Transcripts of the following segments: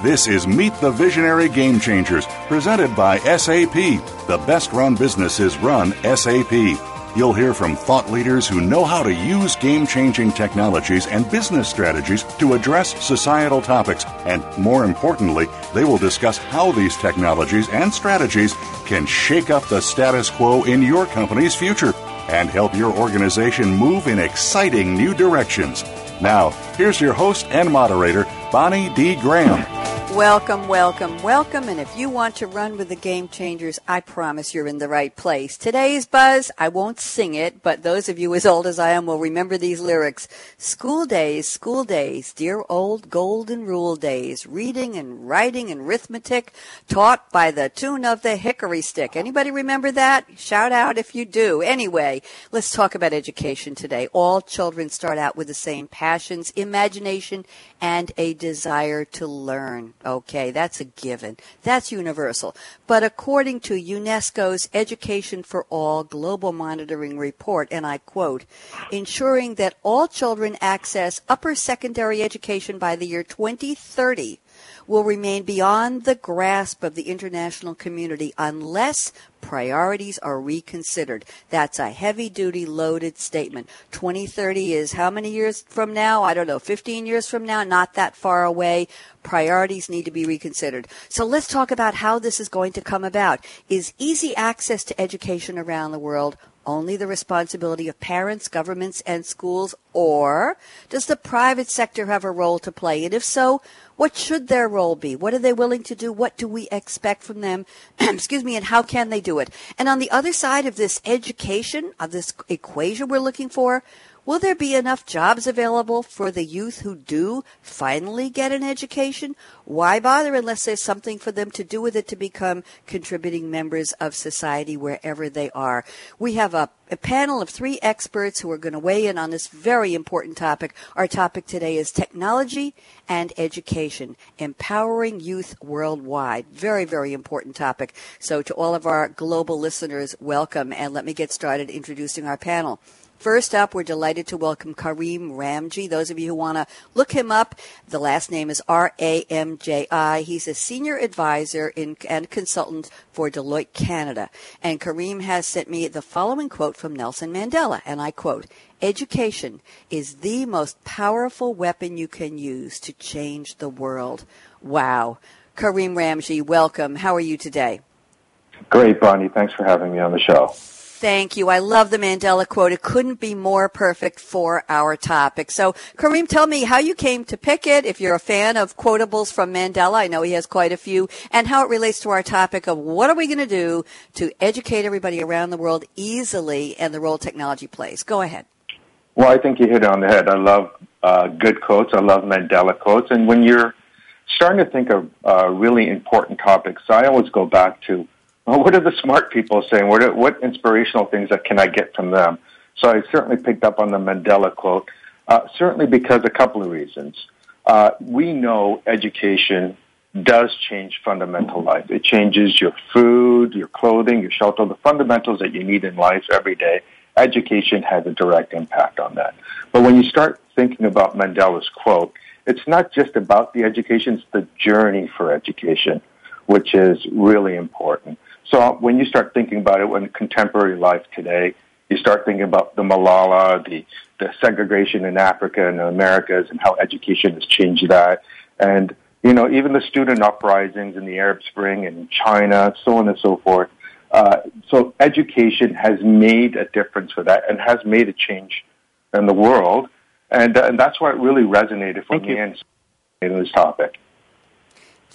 This is Meet the Visionary Game Changers, presented by SAP. The best run businesses run SAP. You'll hear from thought leaders who know how to use game changing technologies and business strategies to address societal topics, and more importantly, they will discuss how these technologies and strategies can shake up the status quo in your company's future and help your organization move in exciting new directions. Now, here's your host and moderator, Bonnie D. Graham. Welcome, welcome, welcome. And if you want to run with the game changers, I promise you're in the right place. Today's buzz, I won't sing it, but those of you as old as I am will remember these lyrics. School days, school days, dear old golden rule days, reading and writing and arithmetic taught by the tune of the hickory stick. Anybody remember that? Shout out if you do. Anyway, let's talk about education today. All children start out with the same passions, imagination, and a desire to learn. Okay, that's a given. That's universal. But according to UNESCO's Education for All Global Monitoring Report, and I quote, ensuring that all children access upper secondary education by the year 2030 will remain beyond the grasp of the international community unless priorities are reconsidered. That's a heavy duty loaded statement. 2030 is how many years from now? I don't know, 15 years from now, not that far away. Priorities need to be reconsidered. So let's talk about how this is going to come about. Is easy access to education around the world only the responsibility of parents, governments, and schools, or does the private sector have a role to play? And if so, what should their role be? What are they willing to do? What do we expect from them? Excuse me, and how can they do it? And on the other side of this education, of this equation we're looking for, Will there be enough jobs available for the youth who do finally get an education? Why bother unless there's something for them to do with it to become contributing members of society wherever they are? We have a, a panel of three experts who are going to weigh in on this very important topic. Our topic today is technology and education, empowering youth worldwide. Very, very important topic. So to all of our global listeners, welcome. And let me get started introducing our panel. First up, we're delighted to welcome Kareem Ramji. Those of you who want to look him up, the last name is R A M J I. He's a senior advisor in, and consultant for Deloitte Canada. And Kareem has sent me the following quote from Nelson Mandela, and I quote, Education is the most powerful weapon you can use to change the world. Wow. Kareem Ramji, welcome. How are you today? Great, Bonnie. Thanks for having me on the show. Thank you. I love the Mandela quote. It couldn't be more perfect for our topic. So, Kareem, tell me how you came to pick it, if you're a fan of quotables from Mandela. I know he has quite a few, and how it relates to our topic of what are we going to do to educate everybody around the world easily and the role technology plays. Go ahead. Well, I think you hit it on the head. I love uh, good quotes. I love Mandela quotes. And when you're starting to think of uh, really important topics, I always go back to well, what are the smart people saying? What, are, what inspirational things that can I get from them? So I certainly picked up on the Mandela quote, uh, certainly because a couple of reasons. Uh, we know education does change fundamental life. It changes your food, your clothing, your shelter, the fundamentals that you need in life every day. Education has a direct impact on that. But when you start thinking about Mandela's quote, it's not just about the education, it's the journey for education, which is really important. So when you start thinking about it in contemporary life today, you start thinking about the Malala, the, the segregation in Africa and the Americas and how education has changed that. And, you know, even the student uprisings in the Arab Spring in China, so on and so forth. Uh, so education has made a difference for that and has made a change in the world. And, uh, and that's why it really resonated for Thank me you. in this topic.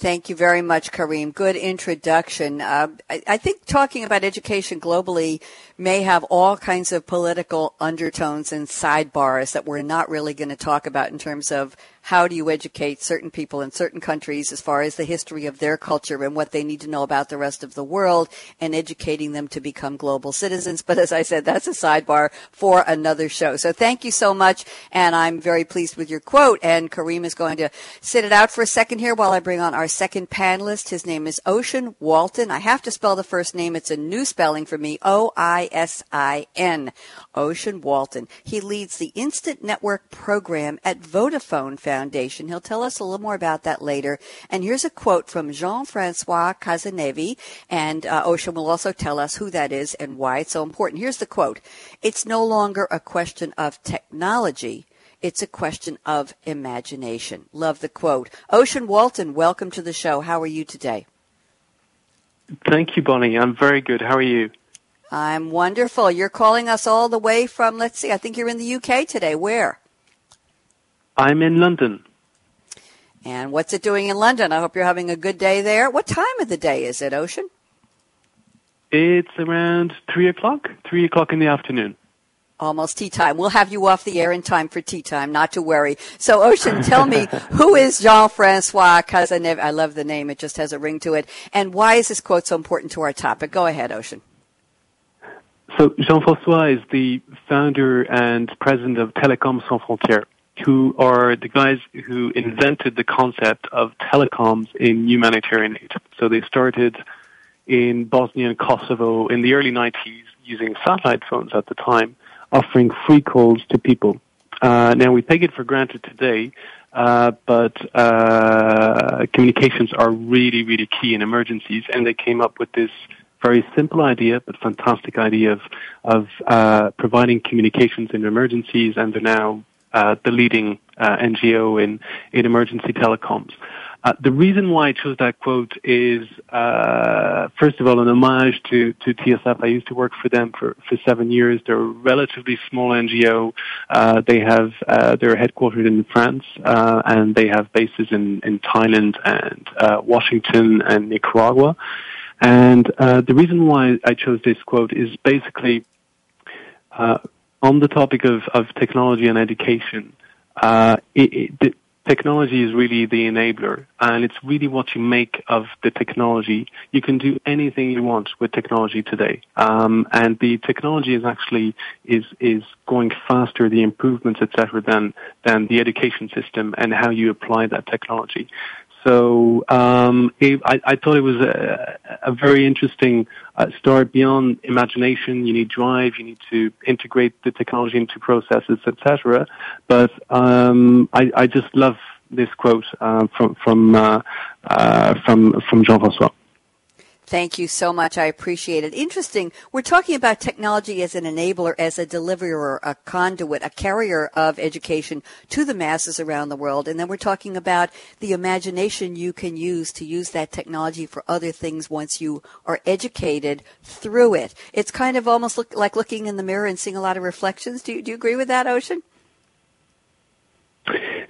Thank you very much, Kareem. Good introduction. Uh, I, I, think talking about education globally may have all kinds of political undertones and sidebars that we're not really going to talk about in terms of how do you educate certain people in certain countries as far as the history of their culture and what they need to know about the rest of the world and educating them to become global citizens. But as I said, that's a sidebar for another show. So thank you so much. And I'm very pleased with your quote. And Kareem is going to sit it out for a second here while I bring on our second panelist. His name is Oisin Walton. I have to spell the first name. It's a new spelling for me. O-I-S-I-N. Oisin Walton. He leads the Instant Network program at Vodafone Foundation. He'll tell us a little more about that later. And here's a quote from Jean-Francois Cazenave, and uh, Oisin will also tell us who that is and why it's so important. Here's the quote. It's no longer a question of technology. It's a question of imagination. Love the quote. Oisin Walton, welcome to the show. How are you today? Thank you, Bonnie. I'm very good. How are you? I'm wonderful. You're calling us all the way from, let's see, I think you're in the UK today. Where? I'm in London. And what's it doing in London? I hope you're having a good day there. What time of the day is it, Oisin? It's around 3 o'clock, 3 o'clock in the afternoon. Almost tea time. We'll have you off the air in time for tea time, not to worry. So, Oisin, tell me, who is Jean-Francois Cazenave? I love the name. It just has a ring to it. And why is this quote so important to our topic? Go ahead, Oisin. So Jean-Francois is the founder and president of Télécom Sans Frontières, who are the guys who invented the concept of telecoms in humanitarian aid. So they started in Bosnia and Kosovo in the early 90s using satellite phones at the time, offering free calls to people. Uh, now we take it for granted today, uh, but uh, communications are really, really key in emergencies, and they came up with this very simple idea, but fantastic idea of of uh, providing communications in emergencies, and they're now uh, the leading uh, NGO in in emergency telecoms. Uh, the reason why I chose that quote is, uh, first of all, an homage to, to TSF. I used to work for them for, for seven years. They're a relatively small NGO. Uh, they have, uh, they're headquartered in France, uh, and they have bases in, in Thailand and, uh, Washington and Nicaragua. And uh, the reason why I chose this quote is basically uh, on the topic of, of technology and education. Uh, it, it, technology is really the enabler, and it's really what you make of the technology. You can do anything you want with technology today, um, and the technology is actually is is going faster, the improvements, etc., than than the education system and how you apply that technology. So um, I, I, thought it was a, a very interesting uh, story. Beyond imagination, you need drive, you need to integrate the technology into processes, etc. But um, I, I, just love this quote uh, from from uh, uh from from Jean François. Thank you so much. I appreciate it. Interesting. We're talking about technology as an enabler, as a deliverer, a conduit, a carrier of education to the masses around the world. And then we're talking about the imagination you can use to use that technology for other things once you are educated through it. It's kind of almost look, like looking in the mirror and seeing a lot of reflections. Do you, do you agree with that, Oisin?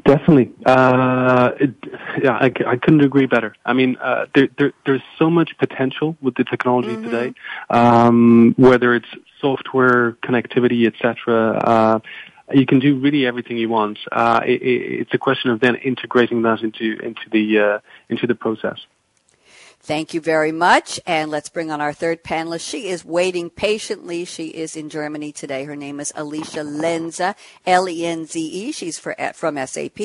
Definitely. Uh, it, yeah, I, I couldn't agree better. I mean, uh, there, there, there's so much potential with the technology mm-hmm. today, um, whether it's software, connectivity, etc. Uh, you can do really everything you want. Uh, it, it's a question of then integrating that into into the uh, into the process. Thank you very much. And let's bring on our third panelist. She is waiting patiently. She is in Germany today. Her name is Alicia Lenze, L-E-N-Z-E. She's for, from SAP.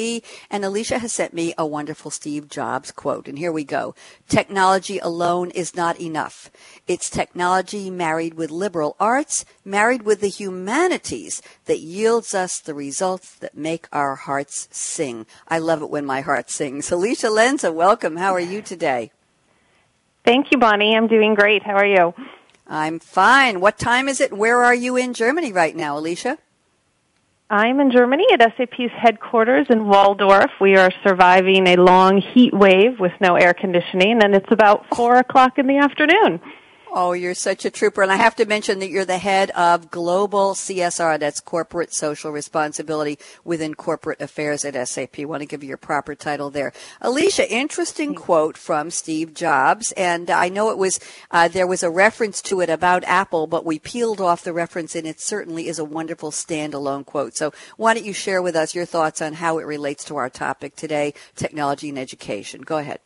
And Alicia has sent me a wonderful Steve Jobs quote. And here we go. Technology alone is not enough. It's technology married with liberal arts, married with the humanities that yields us the results that make our hearts sing. I love it when my heart sings. Alicia Lenze, welcome. How are you today? Thank you, Bonnie. I'm doing great. How are you? I'm fine. What time is it? Where are you in Germany right now, Alicia? I'm in Germany at SAP's headquarters in Walldorf. We are surviving a long heat wave with no air conditioning, and it's about 4 o'clock in the afternoon. Oh, you're such a trooper. And I have to mention that you're the head of global CSR. That's corporate social responsibility within corporate affairs at SAP. I want to give you your proper title there. Alicia, interesting quote from Steve Jobs. And I know it was, uh, there was a reference to it about Apple, but we peeled off the reference and it certainly is a wonderful standalone quote. So why don't you share with us your thoughts on how it relates to our topic today, technology and education? Go ahead.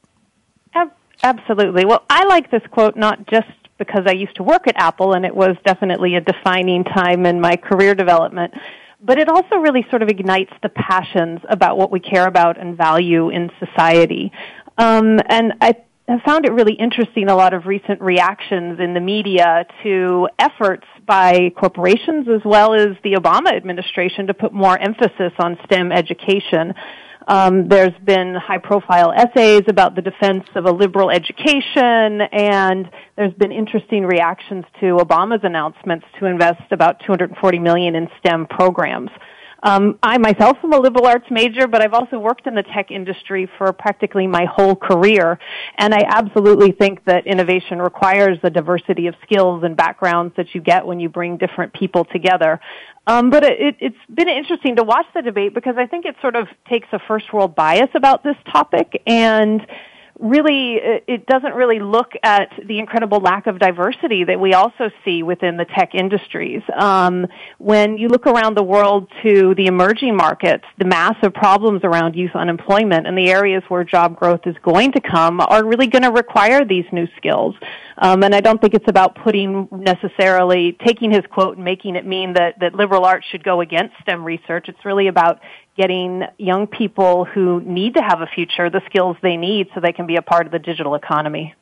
Absolutely. Well, I like this quote not just because I used to work at Apple and it was definitely a defining time in my career development. But it also really sort of ignites the passions about what we care about and value in society. Um, and I have found it really interesting a lot of recent reactions in the media to efforts by corporations as well as the Obama administration to put more emphasis on STEM education. Um, there's been high profile essays about the defense of a liberal education and there's been interesting reactions to Obama's announcements to invest about 240 million in STEM programs. Um, I myself am a liberal arts major, but I've also worked in the tech industry for practically my whole career, and I absolutely think that innovation requires the diversity of skills and backgrounds that you get when you bring different people together. Um, but it, it's been interesting to watch the debate because I think it sort of takes a first world bias about this topic and really it doesn't really look at the incredible lack of diversity that we also see within the tech industries. Um, when you look around the world to the emerging markets, the massive problems around youth unemployment and the areas where job growth is going to come are really going to require these new skills. Um, and I don't think it's about putting necessarily taking his quote and making it mean that, that liberal arts should go against STEM research. It's really about getting young people who need to have a future the skills they need so they can be a part of the digital economy.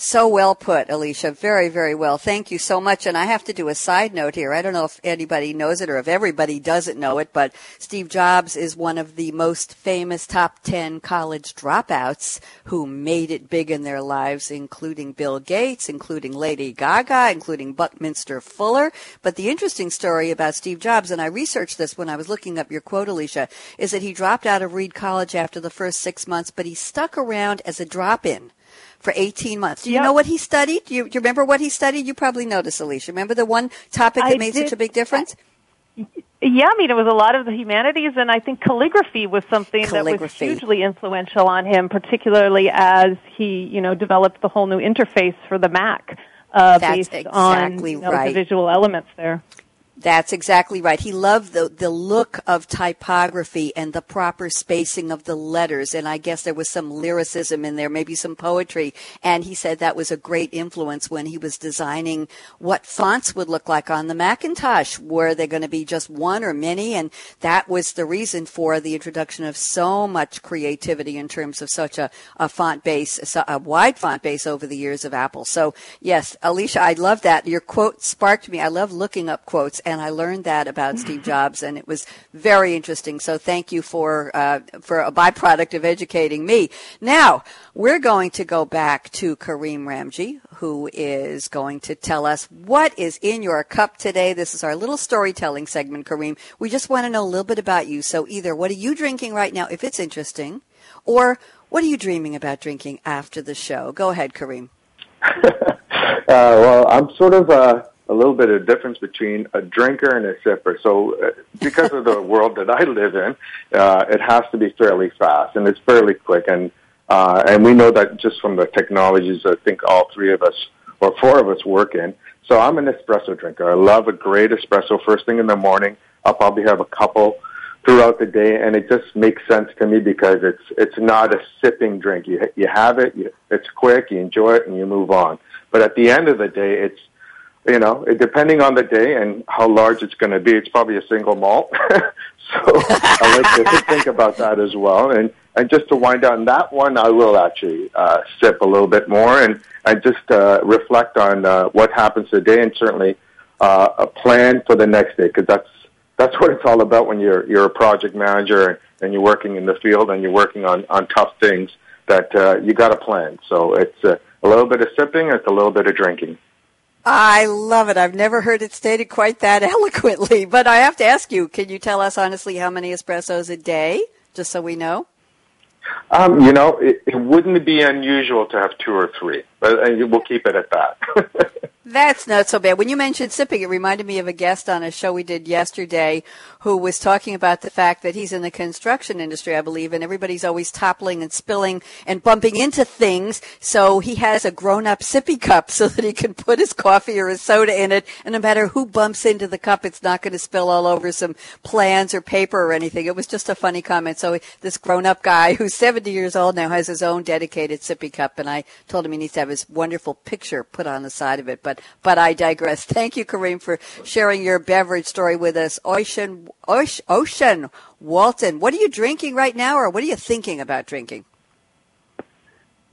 So well put, Alicia. Very, very well. Thank you so much. And I have to do a side note here. I don't know if anybody knows it or if everybody doesn't know it, but Steve Jobs is one of the most famous top 10 college dropouts who made it big in their lives, including Bill Gates, including Lady Gaga, including Buckminster Fuller. But the interesting story about Steve Jobs, and I researched this when I was looking up your quote, Alicia, is that he dropped out of Reed College after the first six months, but he stuck around as a drop-in for 18 months. Do you yep. know what he studied? Do you, do you remember what he studied? You probably noticed, Alicia. Remember the one topic that I made did. such a big difference? Yeah, I mean, it was a lot of the humanities, and I think calligraphy was something calligraphy. that was hugely influential on him, particularly as he, you know, developed the whole new interface for the Mac uh, based exactly on you know, right. the visual elements there. That's exactly right. He loved the, the look of typography and the proper spacing of the letters. And I guess there was some lyricism in there, maybe some poetry. And he said that was a great influence when he was designing what fonts would look like on the Macintosh. Were they going to be just one or many? And that was the reason for the introduction of so much creativity in terms of such a, a font base, a wide font base over the years of Apple. So yes, Alicia, I love that. Your quote sparked me. I love looking up quotes and I learned that about Steve Jobs, and it was very interesting. So thank you for uh, for a byproduct of educating me. Now we're going to go back to Kareem Ramji, who is going to tell us what is in your cup today. This is our little storytelling segment, Kareem. We just want to know a little bit about you. So either what are you drinking right now, if it's interesting, or what are you dreaming about drinking after the show? Go ahead, Kareem. uh, well, I'm sort of uh, a little bit of difference between a drinker and a sipper. So, uh, because of the world that I live in, uh, it has to be fairly fast and it's fairly quick. And uh, and we know that just from the technologies I think all three of us or four of us work in. So I'm an espresso drinker. I love a great espresso first thing in the morning. I'll probably have a couple throughout the day, and it just makes sense to me because it's it's not a sipping drink. You you have it, you, it's quick, you enjoy it, and you move on. But at the end of the day, it's you know, depending on the day and how large it's going to be, it's probably a single malt. so I like to think about that as well. And and just to wind down that one, I will actually uh, sip a little bit more and and just uh, reflect on uh, what happens today and certainly uh, a plan for the next day because that's that's what it's all about when you're you're a project manager and you're working in the field and you're working on on tough things that uh, you got a plan. So it's uh, a little bit of sipping, it's a little bit of drinking. I love it. I've never heard it stated quite that eloquently. But I have to ask you, can you tell us honestly how many espressos a day, just so we know? Um, you know, it, it wouldn't be unusual to have two or three, but we'll keep it at that. That's not so bad. When you mentioned sipping, it reminded me of a guest on a show we did yesterday who was talking about the fact that he's in the construction industry, I believe, and everybody's always toppling and spilling and bumping into things. So he has a grown up sippy cup so that he can put his coffee or his soda in it. And no matter who bumps into the cup, it's not going to spill all over some plans or paper or anything. It was just a funny comment. So this grown up guy who's 70 years old now has his own dedicated sippy cup. And I told him he needs to have his wonderful picture put on the side of it. But but I digress. Thank you, Kareem, for sharing your beverage story with us. Oisin, Oisin Walton, what are you drinking right now, or what are you thinking about drinking?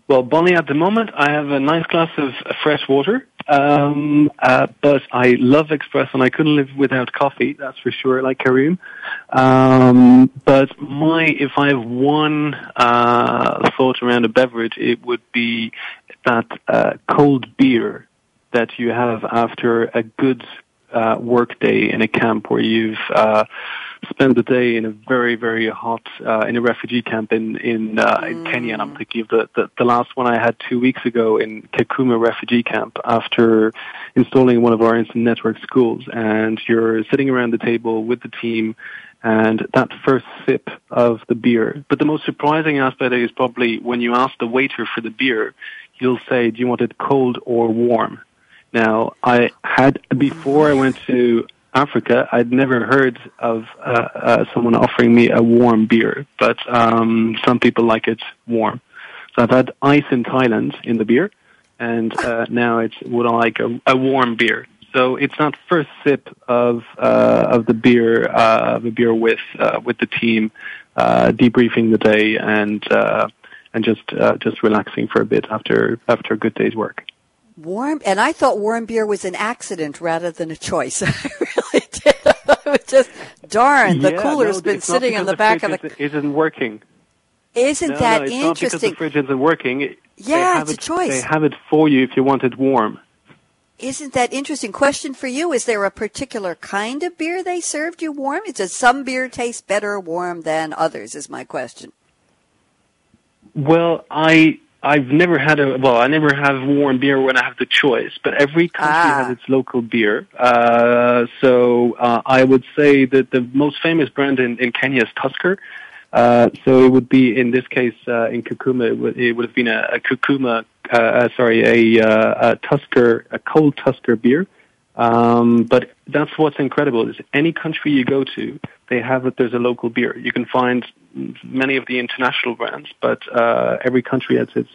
Well, Bonnie, at the moment, I have a nice glass of fresh water. Um, uh, but I love espresso and I couldn't live without coffee, that's for sure, like Kareem. Um, but my, if I have one, uh, thought around a beverage, it would be that, uh, cold beer that you have after a good uh, work day in a camp where you've uh, spent the day in a very very hot uh, in a refugee camp in in, uh, mm. in Kenya. And I'm thinking of the, the the last one I had two weeks ago in Kakuma refugee camp after installing one of our instant network schools. And you're sitting around the table with the team. And that first sip of the beer. But the most surprising aspect is probably when you ask the waiter for the beer, he'll say, do you want it cold or warm? Now, I had, before I went to Africa, I'd never heard of uh, uh, someone offering me a warm beer, but um, some people like it warm. So I've had ice in Thailand in the beer, and uh, now it's would I like a, a warm beer. So it's not first sip of uh, of the beer uh, of a beer with uh, with the team, uh, debriefing the day and uh, and just uh, just relaxing for a bit after after a good day's work. Warm, and I thought warm beer was an accident rather than a choice. I really did. it was just darn. The yeah, cooler's no, been sitting in the, the back of the. Isn't, isn't working. Isn't no, that no, it's interesting? Not because the fridge isn't working. Yeah, it's it, a choice. They have it for you if you want it warm. Isn't that interesting? Question for you: Is there a particular kind of beer they served you warm? Does some beer taste better warm than others? Is my question. Well, I I've never had a well, I never have warm beer when I have the choice, but every country ah. has its local beer. Uh, so uh, I would say that the most famous brand in, in Kenya is Tusker. Uh, so it would be in this case uh, in Kakuma, it would, it would have been a, a Kakuma, uh, uh, sorry, a, uh, a Tusker, a cold Tusker beer. Um, but that's what's incredible is any country you go to, they have it. There's a local beer. You can find many of the international brands, but uh, every country has its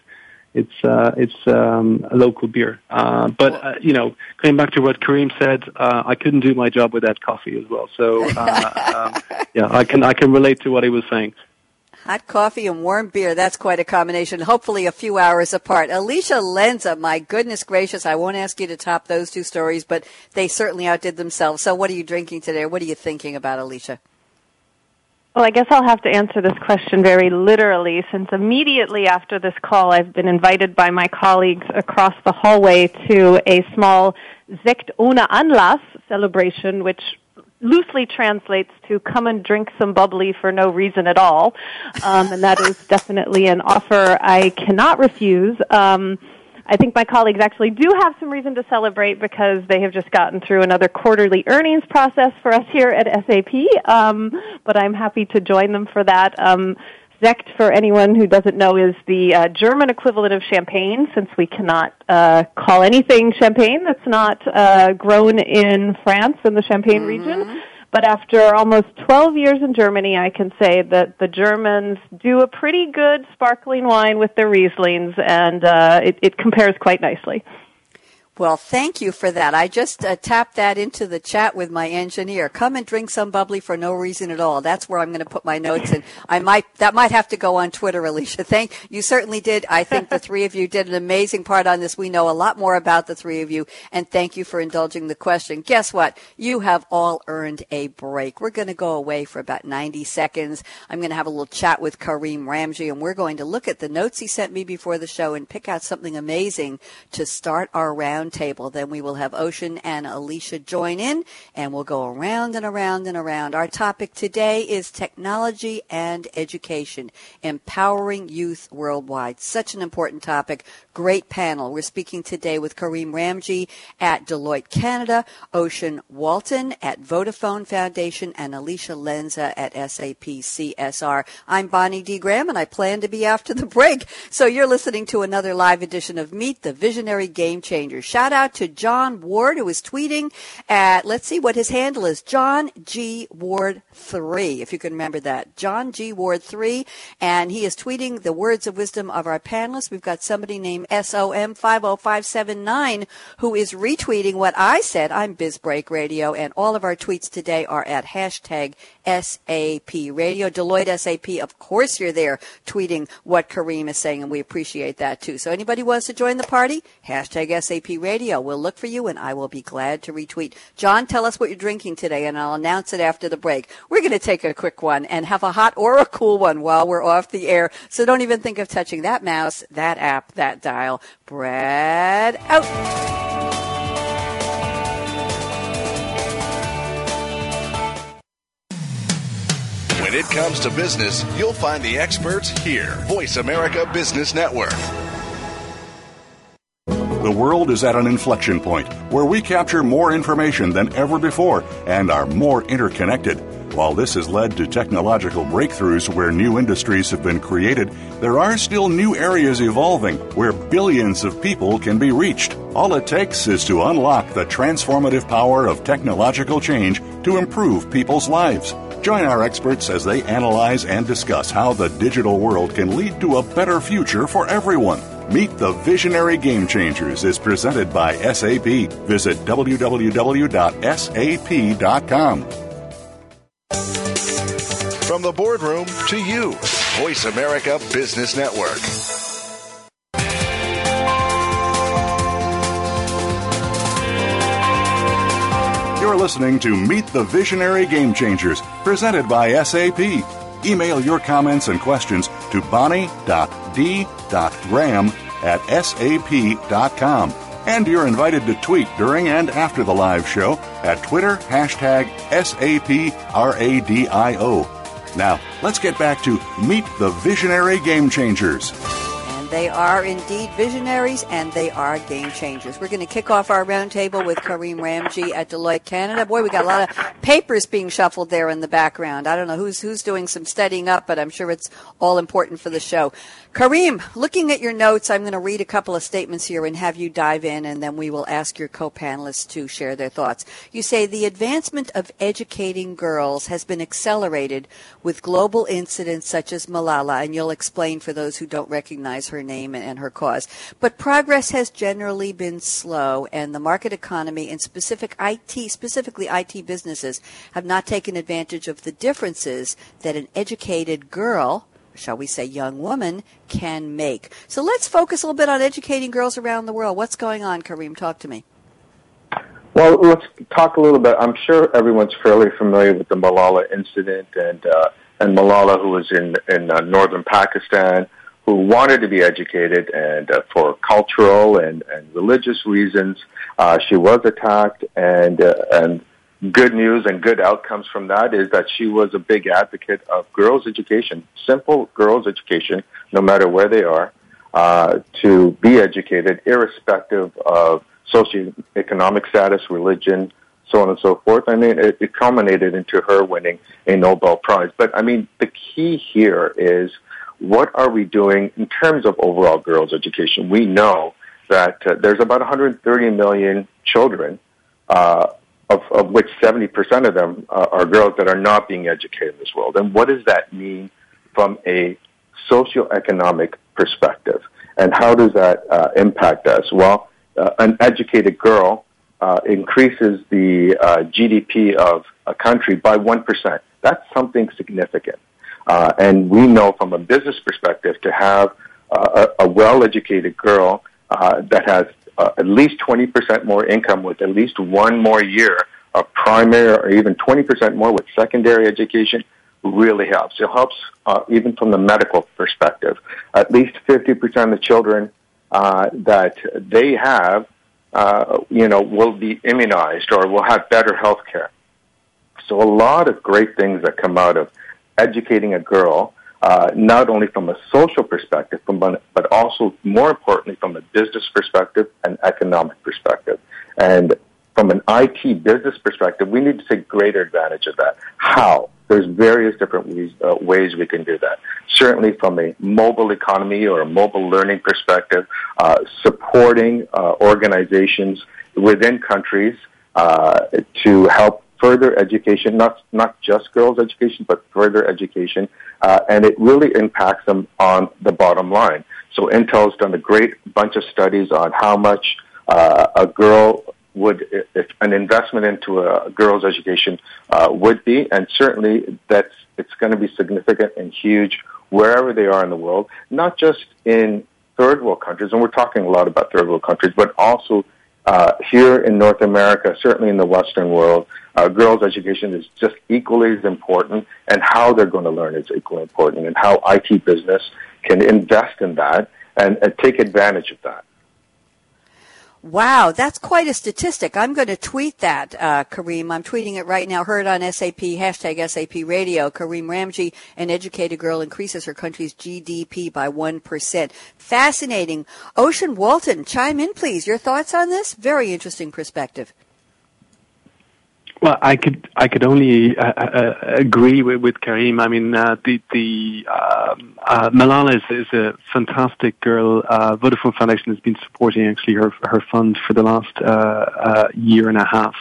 it's uh, it's um, a local beer. Uh, but uh, you know, going back to what Kareem said, uh, I couldn't do my job without coffee as well. So uh, um, yeah, I can I can relate to what he was saying. Hot coffee and warm beer. That's quite a combination. Hopefully a few hours apart. Alicia Lenze, my goodness gracious. I won't ask you to top those two stories, but they certainly outdid themselves. So what are you drinking today? What are you thinking about, Alicia? Well, I guess I'll have to answer this question very literally since immediately after this call I've been invited by my colleagues across the hallway to a small Sekt ohne Anlass celebration, which loosely translates to come and drink some bubbly for no reason at all. Um, and that is definitely an offer I cannot refuse. Um, I think my colleagues actually do have some reason to celebrate because they have just gotten through another quarterly earnings process for us here at SAP. Um, but I'm happy to join them for that. Um, Sekt, for anyone who doesn't know, is the uh, German equivalent of champagne, since we cannot uh, call anything champagne that's not uh, grown in France in the Champagne mm-hmm. region. But after almost 12 years in Germany, I can say that the Germans do a pretty good sparkling wine with their Rieslings, and uh, it, it compares quite nicely. Well, thank you for that. I just uh, tapped that into the chat with my engineer. Come and drink some bubbly for no reason at all. That's where I'm going to put my notes, and I might that might have to go on Twitter, Alicia. Thank you. Certainly did. I think the three of you did an amazing part on this. We know a lot more about the three of you, and thank you for indulging the question. Guess what? You have all earned a break. We're going to go away for about 90 seconds. I'm going to have a little chat with Kareem Ramji, and we're going to look at the notes he sent me before the show and pick out something amazing to start our round roundtable. Then we will have Oisin and Alicia join in, and we'll go around and around and around. Our topic today is technology and education, empowering youth worldwide. Such an important topic. Great panel. We're speaking today with Kareem Ramji at Deloitte Canada, Oisin Walton at Vodafone Foundation, and Alicia Lenze at SAP CSR. I'm Bonnie D. Graham, and I plan to be after the break. So you're listening to another live edition of Meet the Visionary Game Changer. Shout out to John Ward, who is tweeting at, let's see what his handle is, John G. Ward 3, if you can remember that. John G. Ward 3, and he is tweeting the words of wisdom of our panelists. We've got somebody named SOM50579 who is retweeting what I said. I'm BizBreak Radio, and all of our tweets today are at hashtag SAP Radio. Deloitte SAP, of course you're there tweeting what Kareem is saying, and we appreciate that too. So anybody wants to join the party, hashtag SAP Radio. We'll look for you, and I will be glad to retweet. John, tell us what you're drinking today, and I'll announce it after the break. We're going to take a quick one and have a hot or a cool one while we're off the air. So don't even think of touching that mouse, that app, that dial. Brad out. It comes to business, you'll find the experts here. Voice America Business Network. The world is at an inflection point where we capture more information than ever before and are more interconnected. While this has led to technological breakthroughs where new industries have been created, there are still new areas evolving where billions of people can be reached. All it takes is to unlock the transformative power of technological change to improve people's lives. Join our experts as they analyze and discuss how the digital world can lead to a better future for everyone. Meet the Visionary Game Changers is presented by SAP. Visit www.sap.com. From the boardroom to you, Voice America Business Network. You're listening to Meet the Visionary Game Changers, presented by SAP. Email your comments and questions to bonnie.d.graham at sap.com. And you're invited to tweet during and after the live show at Twitter hashtag SAPRADIO. Now, let's get back to Meet the Visionary Game Changers. And they are indeed visionaries and they are game changers. We're going to kick off our roundtable with Kareem Ramji at Deloitte Canada. Boy, we got a lot of papers being shuffled there in the background. I don't know who's who's doing some studying up, but I'm sure it's all important for the show. Kareem, looking at your notes, I'm going to read a couple of statements here and have you dive in, and then we will ask your co-panelists to share their thoughts. You say the advancement of educating girls has been accelerated with global incidents such as Malala, and you'll explain for those who don't recognize her name and her cause. But progress has generally been slow, and the market economy and specific IT, specifically IT businesses, have not taken advantage of the differences that an educated girl shall we say, young woman can make. So let's focus a little bit on educating girls around the world. What's going on, Kareem? Talk to me. Well, let's talk a little bit. I'm sure everyone's fairly familiar with the Malala incident and uh, and Malala, who was in in uh, northern Pakistan, who wanted to be educated, and uh, for cultural and and religious reasons, uh, she was attacked, and uh, and good news and good outcomes from that is that she was a big advocate of girls' education, simple girls' education, no matter where they are, uh, to be educated, irrespective of socioeconomic status, religion, so on and so forth. I mean, it, it culminated into her winning a Nobel Prize. But I mean, the key here is what are we doing in terms of overall girls' education? We know that uh, there's about 130 million children uh, of, of which 70% of them uh, are girls that are not being educated in this world. And what does that mean from a socioeconomic perspective? And how does that uh, impact us? Well, uh, an educated girl uh, increases the uh, GDP of a country by 1%. That's something significant. Uh, and we know from a business perspective to have a, a well-educated girl that has uh, at least 20% more income with at least one more year of primary or even 20% more with secondary education really helps. It helps uh, even from the medical perspective. At least 50% of the children uh, that they have uh, you know, will be immunized or will have better health care. So a lot of great things that come out of educating a girl, uh, not only from a social perspective, but also more importantly from a business perspective and economic perspective. And from an IT business perspective, we need to take greater advantage of that. How? There's various different ways, uh, ways we can do that. Certainly from a mobile economy or a mobile learning perspective, uh, supporting uh, organizations within countries uh, to help further education, not, not just girls' education, but further education, uh, and it really impacts them on the bottom line. So Intel's done a great bunch of studies on how much uh, a girl would if an investment into a girl's education uh, would be, and certainly that's it's going to be significant and huge wherever they are in the world, not just in third world countries, and we're talking a lot about third world countries, but also uh, here in North America, certainly in the Western world, uh, girls' education is just equally as important, and how they're going to learn is equally important, and how IT business can invest in that and, and take advantage of that. Wow, that's quite a statistic. I'm going to tweet that, uh, Kareem. I'm tweeting it right now. Heard on SAP, hashtag SAP radio. Kareem Ramji, an educated girl, increases her country's GDP by 1%. Fascinating. Oisin Walton, chime in, please. Your thoughts on this? Very interesting perspective. Well, I could I could only uh, uh, agree with, with Kareem. I mean, uh, the the um, uh, Malala is, is a fantastic girl. Uh, Vodafone Foundation has been supporting actually her her fund for the last uh, uh, year and a half.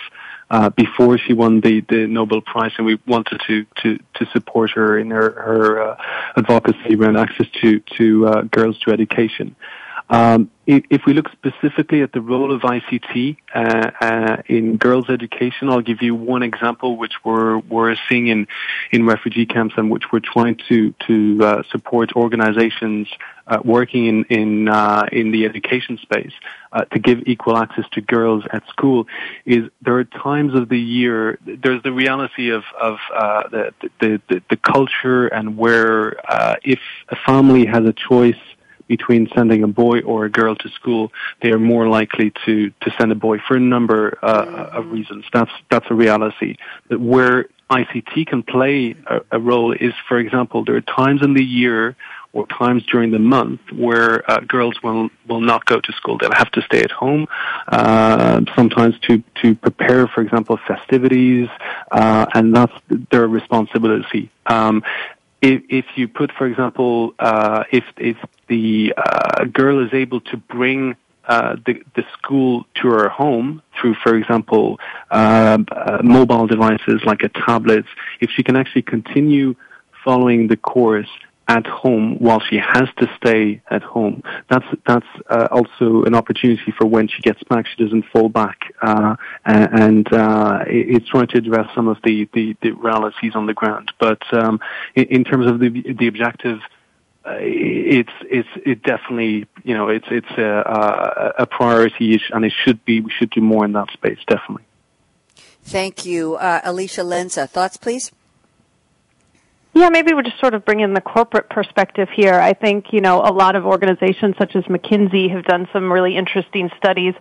Uh, before she won the, the Nobel Prize, and we wanted to, to, to support her in her, her uh, advocacy around access to, to uh, girls to education. Um, if, if, we look specifically at the role of ICT uh, uh, in girls' education, I'll give you one example which we're, we're seeing in, in refugee camps and which we're trying to, to uh, support organizations uh, working in, in, uh, in the education space uh, to give equal access to girls at school is there are times of the year, there's the reality of, of the, the, the, the, culture and where if a family has a choice between sending a boy or a girl to school, they are more likely to, to send a boy for a number uh, of reasons. That's, that's a reality. That where ICT can play a, a, role is, for example, there are times in the year or times during the month where uh, girls will will not go to school. They'll have to stay at home, uh, sometimes to to prepare, for example, festivities, uh, and that's their responsibility. Um, if, if you put, for example, uh, if if the uh, girl is able to bring uh, the, the school to her home through, for example, uh, uh, mobile devices like a tablet, if she can actually continue following the course at home while she has to stay at home. That's that's uh, also an opportunity for when she gets back, she doesn't fall back, uh, and uh, it's trying to address some of the, the, the realities on the ground. But um, in, terms of the the objective. Uh, it's it's it definitely you know it's it's a, a priority and it should be we should do more in that space definitely. Thank you, uh, Alicia Lenze. Thoughts, please. Yeah, maybe we'll just sort of bring in the corporate perspective here. I think, you know, a lot of organizations such as McKinsey have done some really interesting studies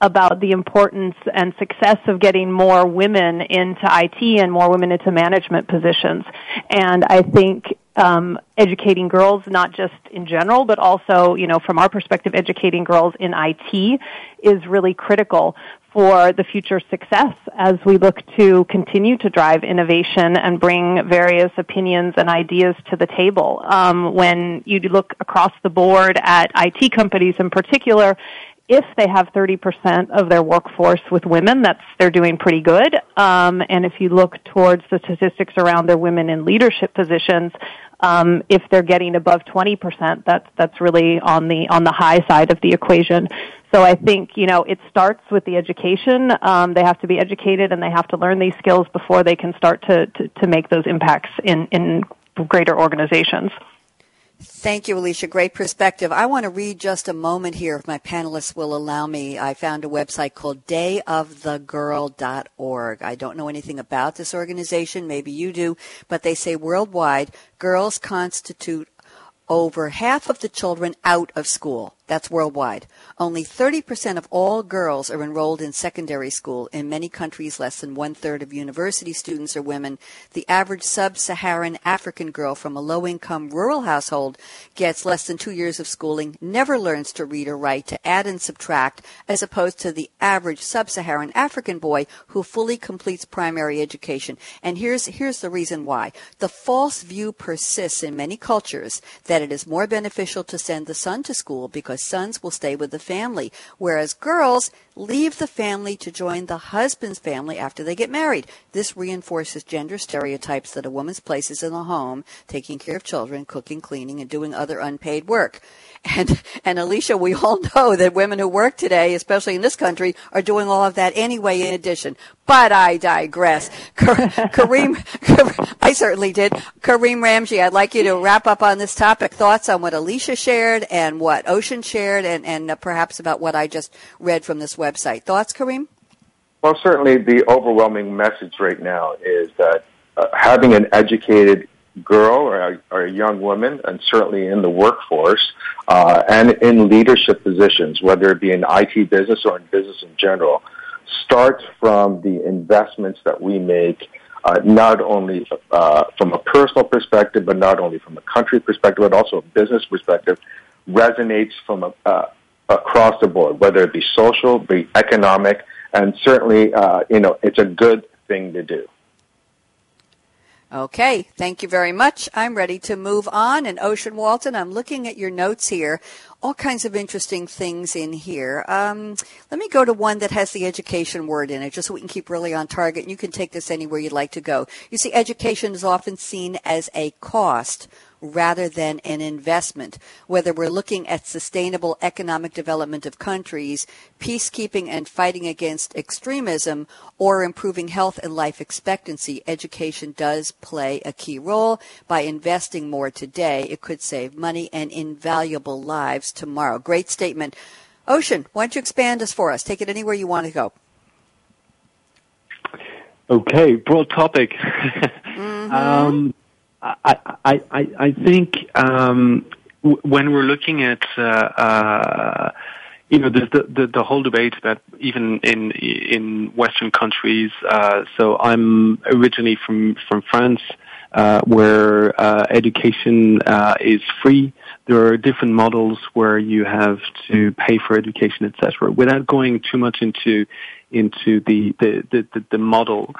about the importance and success of getting more women into IT and more women into management positions. And I think um, educating girls, not just in general, but also, you know, from our perspective, educating girls in IT is really critical for the future success as we look to continue to drive innovation and bring various opinions and ideas to the table. Um, when you look across the board at IT companies in particular, if they have 30% of their workforce with women, that's they're doing pretty good. Um, and if you look towards the statistics around their women in leadership positions, um, if they're getting above 20%, that's that's really on the on the high side of the equation. So I think you know it starts with the education. Um, they have to be educated and they have to learn these skills before they can start to to, to make those impacts in in greater organizations. Thank you, Alicia. Great perspective. I want to read just a moment here, if my panelists will allow me. I found a website called dayofthegirl.org. I don't know anything about this organization. Maybe you do, but they say worldwide, girls constitute over half of the children out of school. That's worldwide. Only 30% of all girls are enrolled in secondary school. In many countries, less than one third of university students are women. The average sub-Saharan African girl from a low-income rural household gets less than two years of schooling, never learns to read or write, to add and subtract, as opposed to the average sub-Saharan African boy who fully completes primary education. And here's, here's the reason why. The false view persists in many cultures that it is more beneficial to send the son to school because sons will stay with the family, whereas girls leave the family to join the husband's family after they get married. This reinforces gender stereotypes that a woman's place is in the home, taking care of children, cooking, cleaning, and doing other unpaid work. And, and Alicia, we all know that women who work today, especially in this country, are doing all of that anyway in addition. But I digress. Kareem, I certainly did. Kareem Ramji, I'd like you to wrap up on this topic. Thoughts on what Alicia shared and what Oisin shared and, and uh, perhaps about what I just read from this website. Thoughts, Kareem? Well, certainly the overwhelming message right now is that uh, having an educated girl or a, or a, young woman, and certainly in the workforce uh, and in leadership positions, whether it be in IT business or in business in general, starts from the investments that we make, uh, not only uh, from a personal perspective, but not only from a country perspective, but also a business perspective, resonates from a, uh, across the board, whether it be social, be economic, and certainly, uh, you know, it's a good thing to do. Okay, thank you very much. I'm ready to move on. And Oisin Walton, I'm looking at your notes here. All kinds of interesting things in here. Um, let me go to one that has the education word in it, just so we can keep really on target. And you can take this anywhere you'd like to go. You see, education is often seen as a cost rather than an investment. Whether we're looking at sustainable economic development of countries, peacekeeping and fighting against extremism, or improving health and life expectancy, education does play a key role. By investing more today, it could save money and invaluable lives tomorrow. Great statement. Oisin, why don't you expand this for us? Take it anywhere you want to go. Okay, broad topic. mm-hmm. um, I, I, I think um, w- when we're looking at uh, uh, you know the, the the whole debate that even in in Western countries. Uh, so I'm originally from from France, uh, where uh, education uh, is free. There are different models where you have to pay for education, etc. Without going too much into into the the the, the model,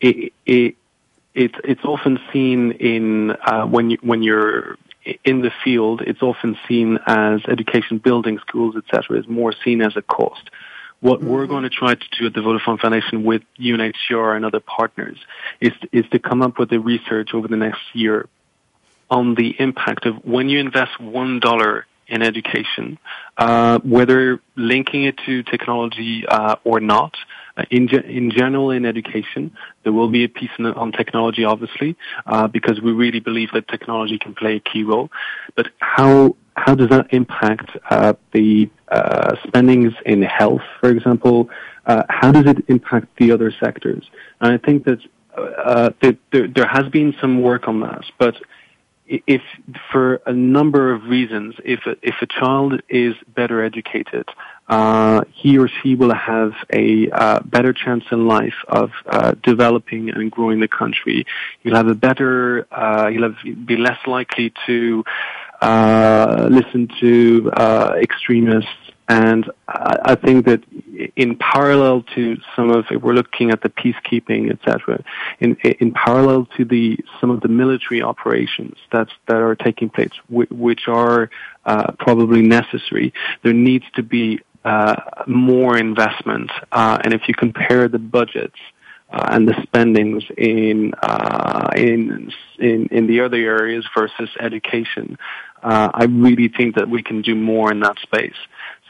it, it it's it's often seen in uh, when you when you're in the field. It's often seen as education, building schools, etc. is more seen as a cost. What mm-hmm. we're going to try to do at the Vodafone Foundation with UNHCR and other partners is is to come up with the research over the next year on the impact of when you invest one dollar in education, uh, whether linking it to technology uh, or not. Uh, in, ge- in general, in education, there will be a piece on, technology, obviously, uh, because we really believe that technology can play a key role. But how how does that impact uh, the uh, spendings in health, for example? how does it impact the other sectors? And I think that there, there has been some work on that, but if for a number of reasons, if a, if a child is better educated, uh, he or she will have a uh, better chance in life of uh, developing and growing the country. He'll have a better, uh, he'll have, be less likely to uh, listen to uh, extremists and I think that in parallel to some of, if we're looking at the peacekeeping, etc., in, in parallel to the some of the military operations that's, that are taking place, which are uh, probably necessary, there needs to be uh, more investment. Uh, and if you compare the budgets and the spendings in, uh, in in in the other areas versus education, uh, I really think that we can do more in that space.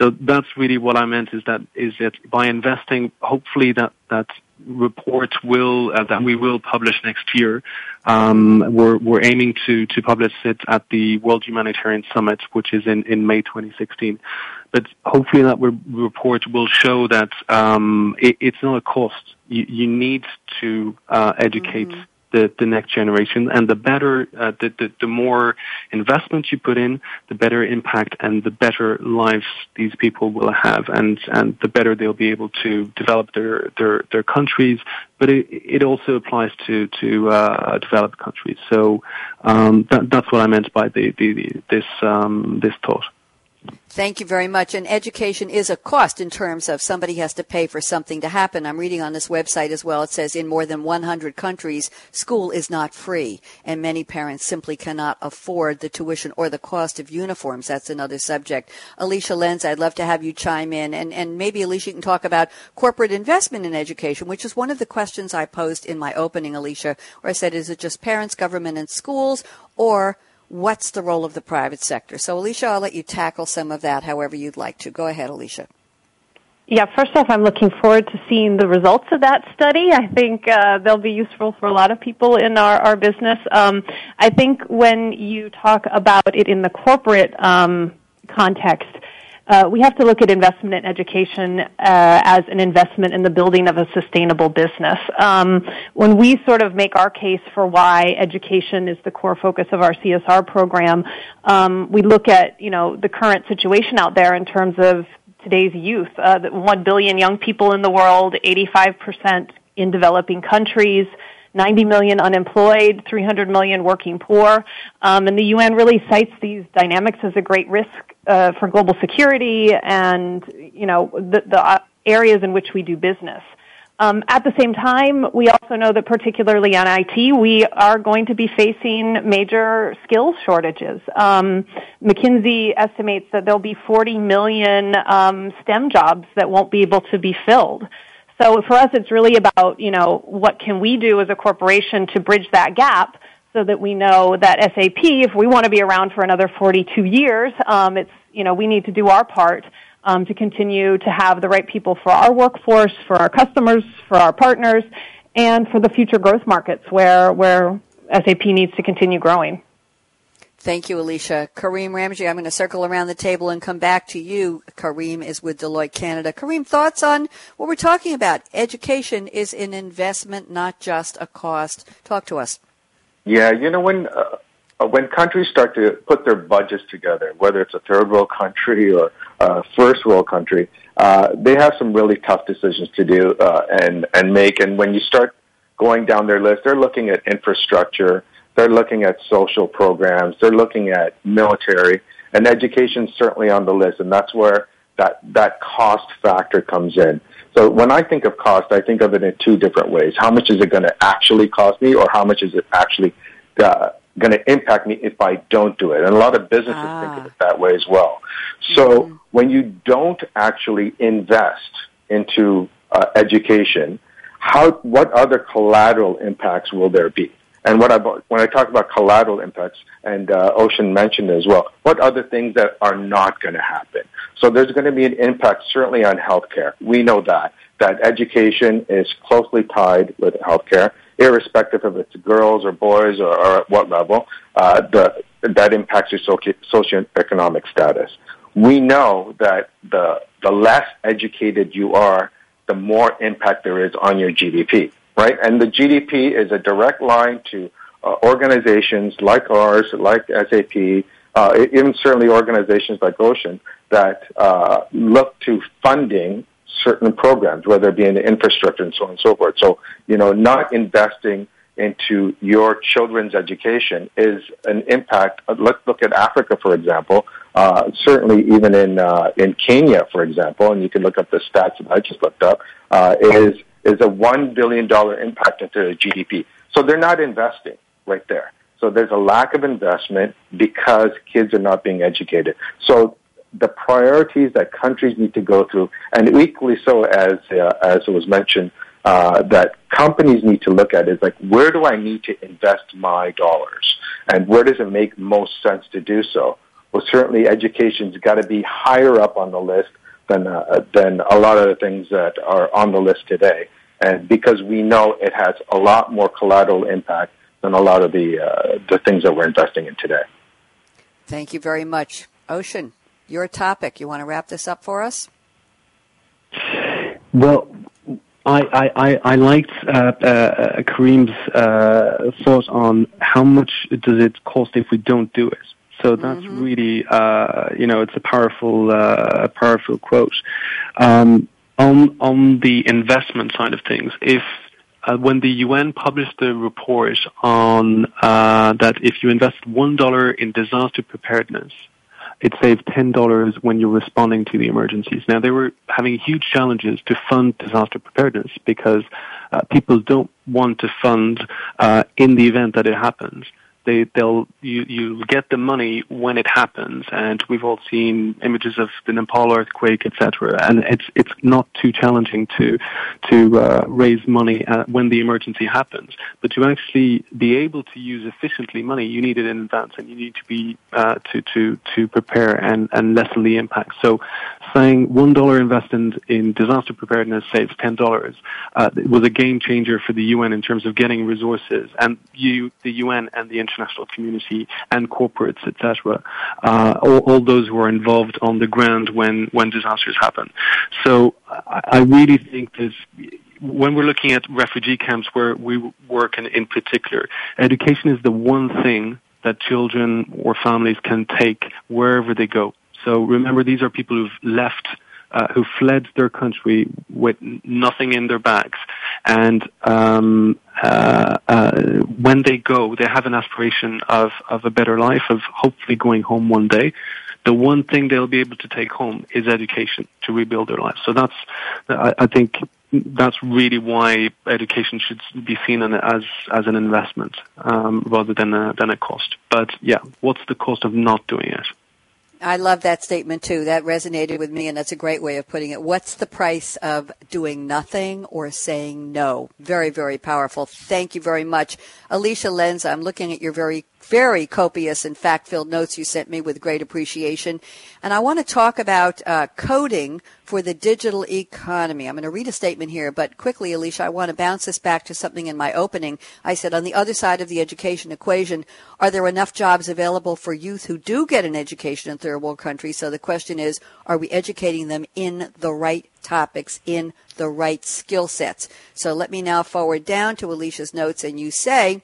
So that's really what I meant is that is that by investing, hopefully that that report will uh, that we will publish next year. Um, we're we're aiming to to publish it at the World Humanitarian Summit, which is in in May 2016. But hopefully that re- report will show that um, it, it's not a cost. You, you need to uh, educate. Mm-hmm the, the next generation. And the better, uh, the, the, the more investment you put in, the better impact and the better lives these people will have, and and the better they'll be able to develop their their their countries. But it, it also applies to to uh, developed countries. So um, that, that's what I meant by the, the, the this um, this thought. Thank you very much. And education is a cost in terms of somebody has to pay for something to happen. I'm reading on this website as well. It says in more than 100 countries, school is not free, and many parents simply cannot afford the tuition or the cost of uniforms. That's another subject. Alicia Lenze, I'd love to have you chime in, and, and maybe Alicia can talk about corporate investment in education, which is one of the questions I posed in my opening, Alicia, where I said, is it just parents, government, and schools, or what's the role of the private sector? So, Alicia, I'll let you tackle some of that however you'd like to. Go ahead, Alicia. Yeah, first off, I'm looking forward to seeing the results of that study. I think uh, they'll be useful for a lot of people in our, our business. Um, I think when you talk about it in the corporate um, context, uh, we have to look at investment in education uh, as an investment in the building of a sustainable business. Um, when we sort of make our case for why education is the core focus of our CSR program, um, we look at you know the current situation out there in terms of today's youth. Uh, 1 billion young people in the world, 85% in developing countries. 90 million unemployed, 300 million working poor, um, and the UN really cites these dynamics as a great risk uh, for global security and you know the, the uh, areas in which we do business. Um, at the same time, we also know that particularly on IT, we are going to be facing major skills shortages. Um, McKinsey estimates that there'll be 40 million um, STEM jobs that won't be able to be filled. So for us, it's really about, you know, what can we do as a corporation to bridge that gap so that we know that SAP, if we want to be around for another 42 years, um, it's, you know, we need to do our part um, to continue to have the right people for our workforce, for our customers, for our partners, and for the future growth markets where, where SAP needs to continue growing. Thank you, Alicia. Kareem Ramji, I'm going to circle around the table and come back to you. Kareem is with Deloitte Canada. Kareem, thoughts on what we're talking about? Education is an investment, not just a cost. Talk to us. Yeah, you know, when, uh, when countries start to put their budgets together, whether it's a third world country or a first world country, uh, they have some really tough decisions to do uh, and, and make. And when you start going down their list, they're looking at infrastructure, they're looking at social programs. They're looking at military and education certainly on the list. And that's where that, that cost factor comes in. So when I think of cost, I think of it in two different ways. How much is it going to actually cost me or how much is it actually uh, going to impact me if I don't do it? And a lot of businesses ah. think of it that way as well. So mm-hmm. when you don't actually invest into uh, education, how, what other collateral impacts will there be? And what I, when I talk about collateral impacts, and uh, Oisin mentioned as well, what other things that are not going to happen? So there's going to be an impact certainly on healthcare. We know that that education is closely tied with healthcare, irrespective of it's girls or boys or, or at what level. Uh, the, that impacts your socio- socioeconomic status. We know that the the less educated you are, the more impact there is on your GDP right? And the GDP is a direct line to uh, organizations like ours, like SAP, uh, even certainly organizations like Oisin that uh, look to funding certain programs, whether it be in the infrastructure and so on and so forth. So, you know, not investing into your children's education is an impact. Uh, let's look at Africa, for example. Uh, certainly, even in uh, in Kenya, for example, and you can look up the stats that I just looked up. Uh, is is a $1 billion impact into the GDP. So they're not investing right there. So there's a lack of investment because kids are not being educated. So the priorities that countries need to go through, and equally so as uh, as was mentioned, uh, that companies need to look at is like where do I need to invest my dollars, and where does it make most sense to do so? Well, certainly education's got to be higher up on the list than uh, than a lot of the things that are on the list today and because we know it has a lot more collateral impact than a lot of the uh, the things that we're investing in today. Thank you very much, Oisin. Your topic. You want to wrap this up for us? Well, I, I, I liked uh, uh, Kareem's uh, thought on how much does it cost if we don't do it. So that's mm-hmm. really, uh, you know, it's a powerful, uh, powerful quote. Um, on on the investment side of things, if uh, when the UN published a report on uh, that if you invest one dollar in disaster preparedness, it saves ten dollars when you're responding to the emergencies. Now they were having huge challenges to fund disaster preparedness because uh, people don't want to fund uh, in the event that it happens they they'll you you get the money when it happens, and we've all seen images of the Nepal earthquake, etc. And it's it's not too challenging to to uh, raise money uh, when the emergency happens, but to actually be able to use efficiently money, you need it in advance, and you need to be uh, to to to prepare and and lessen the impact. So, saying one dollar invested in disaster preparedness saves ten dollars uh, was a game changer for the UN in terms of getting resources, and you the UN and the community and corporates, etc. Uh, all, all, those who are involved on the ground when when disasters happen. So I, I really think that when we're looking at refugee camps where we work in, in particular, education is the one thing that children or families can take wherever they go. So remember, these are people who've left uh, who fled their country with nothing in their bags. And um, uh, uh, when they go, they have an aspiration of, of a better life, of hopefully going home one day. The one thing they'll be able to take home is education to rebuild their lives. So that's, I, I think, that's really why education should be seen as as an investment um, rather than a, than a cost. But yeah, what's the cost of not doing it? I love that statement too. That resonated with me, and that's a great way of putting it. What's the price of doing nothing or saying no? Very, very powerful. Thank you very much. Alicia Lenze, I'm looking at your very very copious and fact-filled notes you sent me with great appreciation. And I want to talk about uh, coding for the digital economy. I'm going to read a statement here, but quickly, Alicia, I want to bounce this back to something in my opening. I said, on the other side of the education equation, are there enough jobs available for youth who do get an education in third world countries? So the question is, are we educating them in the right topics, in the right skill sets? So let me now forward down to Alicia's notes, and you say,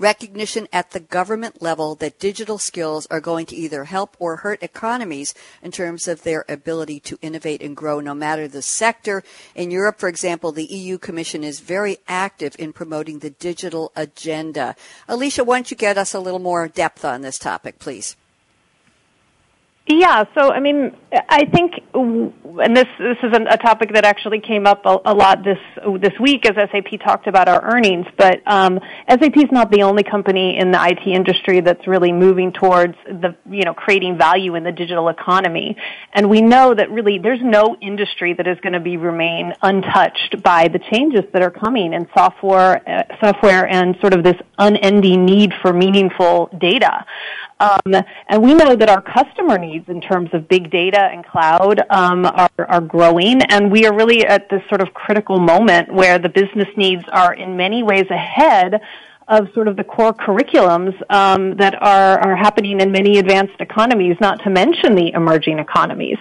recognition at the government level that digital skills are going to either help or hurt economies in terms of their ability to innovate and grow no matter the sector. In Europe, for example, the EU Commission is very active in promoting the digital agenda. Alicia, why don't you get us a little more depth on this topic, please? Yeah, so I mean, I think, and this this is a topic that actually came up a, a lot this this week as SAP talked about our earnings. But um, SAP is not the only company in the IT industry that's really moving towards the you know creating value in the digital economy. And we know that really there's no industry that is going to be remain untouched by the changes that are coming in software, uh, software, and sort of this unending need for meaningful data. Um, and we know that our customer needs in terms of big data and cloud um, are, are growing, and we are really at this sort of critical moment where the business needs are in many ways ahead of sort of the core curriculums um, that are, are happening in many advanced economies, not to mention the emerging economies.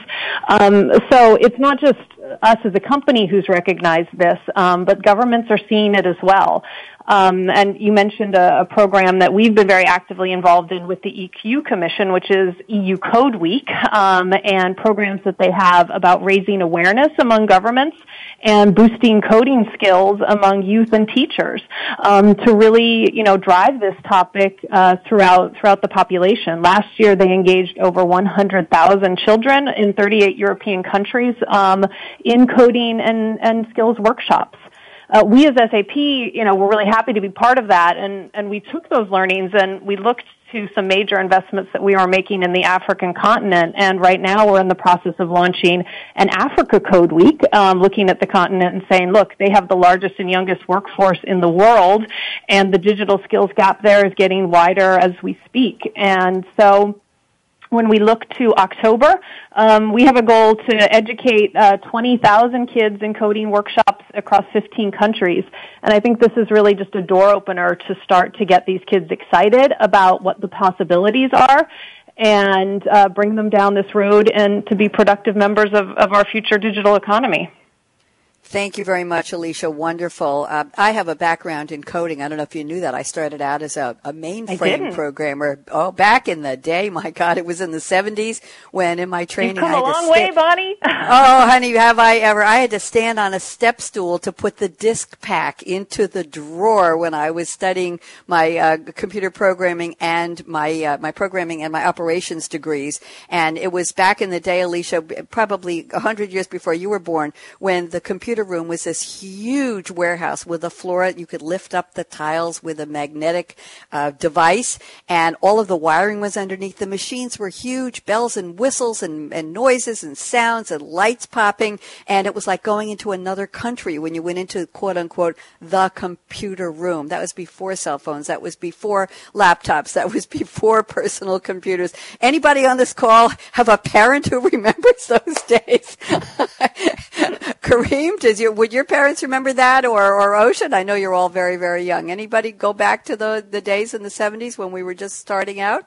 Um, so it's not just us as a company who's recognized this, um, but governments are seeing it as well. Um, and you mentioned a, a, program that we've been very actively involved in with the EU Commission, which is EU Code Week, um, and programs that they have about raising awareness among governments and boosting coding skills among youth and teachers um, to really, you know, drive this topic uh, throughout throughout the population. Last year, they engaged over 100,000 children in 38 European countries um, in coding and, and skills workshops uh, we as SAP, you know, we're really happy to be part of that, and and we took those learnings and we looked to some major investments that we are making in the African continent. And right now, we're in the process of launching an Africa Code Week, um, looking at the continent and saying, look, they have the largest and youngest workforce in the world, and the digital skills gap there is getting wider as we speak. And so when we look to October, um, we have a goal to educate uh, 20,000 kids in coding workshops across 15 countries. And I think this is really just a door opener to start to get these kids excited about what the possibilities are and uh, bring them down this road and to be productive members of, of our future digital economy. Thank you very much, Alicia. Wonderful. Uh, I have a background in coding. I don't know if you knew that. I started out as a, a mainframe programmer. Oh, back in the day, my God, it was in the 70s when in my training You've come I had a long way, Bonnie. oh, honey, have I ever? I had to stand on a step stool to put the disk pack into the drawer when I was studying my uh, computer programming and my uh, my programming and my operations degrees. And it was back in the day, Alicia, probably a hundred years before you were born, when the computer room was this huge warehouse with a floor. That you could lift up the tiles with a magnetic uh, device, and all of the wiring was underneath. The machines were huge, bells and whistles and, and noises and sounds and lights popping, and it was like going into another country when you went into quote unquote the computer room. That was before cell phones. That was before laptops. That was before personal computers. Anybody on this call have a parent who remembers those days? Kareem, does your would your parents remember that or or Oisin? I know you're all very very young. Anybody go back to the the days in the 70s when we were just starting out?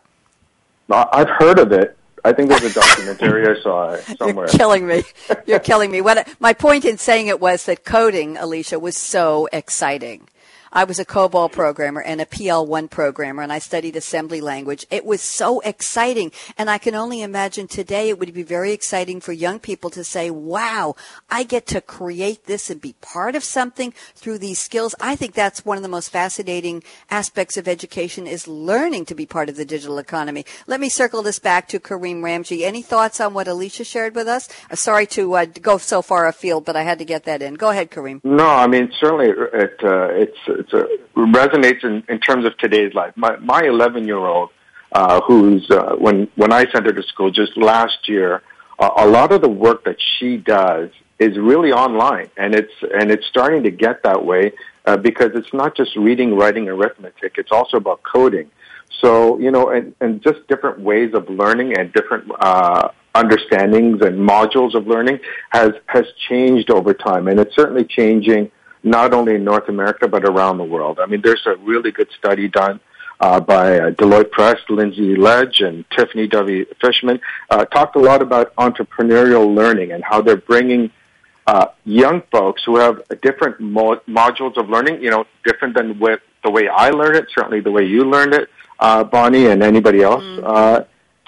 I've heard of it. I think there's a documentary I saw somewhere. You're killing me. You're killing me. What my point in saying it was that coding, Alicia, was so exciting. I was a COBOL programmer and a PL1 programmer, and I studied assembly language. It was so exciting, and I can only imagine today it would be very exciting for young people to say, "Wow, I get to create this and be part of something through these skills." I think that's one of the most fascinating aspects of education is learning to be part of the digital economy. Let me circle this back to Kareem Ramji. Any thoughts on what Alicia shared with us? Uh, sorry to uh, go so far afield, but I had to get that in. Go ahead, Kareem. No, I mean certainly it uh, it's it's a, resonates in, in terms of today's life. My my 11 year old, uh, who's uh, when when I sent her to school just last year, uh, a lot of the work that she does is really online, and it's and it's starting to get that way uh, because it's not just reading, writing, arithmetic. It's also about coding. So you know, and, and just different ways of learning and different uh, understandings and modules of learning has has changed over time, and it's certainly changing not only in North America but around the world. I mean, there's a really good study done uh, by uh, Deloitte Press, Lindsay Ledge, and Tiffany W. Fishman, uh, talked a lot about entrepreneurial learning and how they're bringing uh, young folks who have different mo- modules of learning, you know, different than with the way I learned it, certainly the way you learned it, uh, Bonnie, and anybody else, mm-hmm. uh,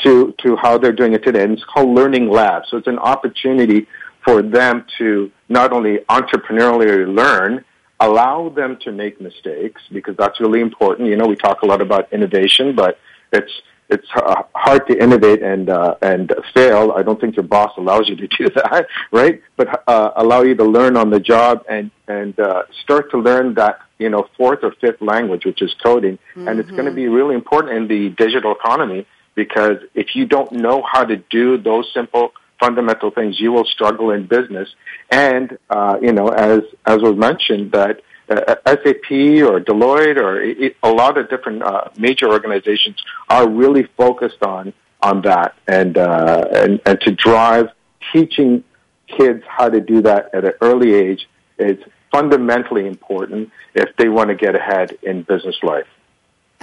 to to how they're doing it today. And it's called Learning Lab. So it's an opportunity for them to not only entrepreneurially learn, allow them to make mistakes because that's really important. You know, we talk a lot about innovation, but it's it's uh, hard to innovate and uh, and fail. I don't think your boss allows you to do that, right? But uh, allow you to learn on the job and and uh, start to learn that you know fourth or fifth language, which is coding, mm-hmm. and it's going to be really important in the digital economy because if you don't know how to do those simple fundamental things, you will struggle in business. And uh, you know, as as was mentioned, that uh, SAP or Deloitte or it, a lot of different uh, major organizations are really focused on on that and uh, and and to drive teaching kids how to do that at an early age is fundamentally important if they want to get ahead in business life.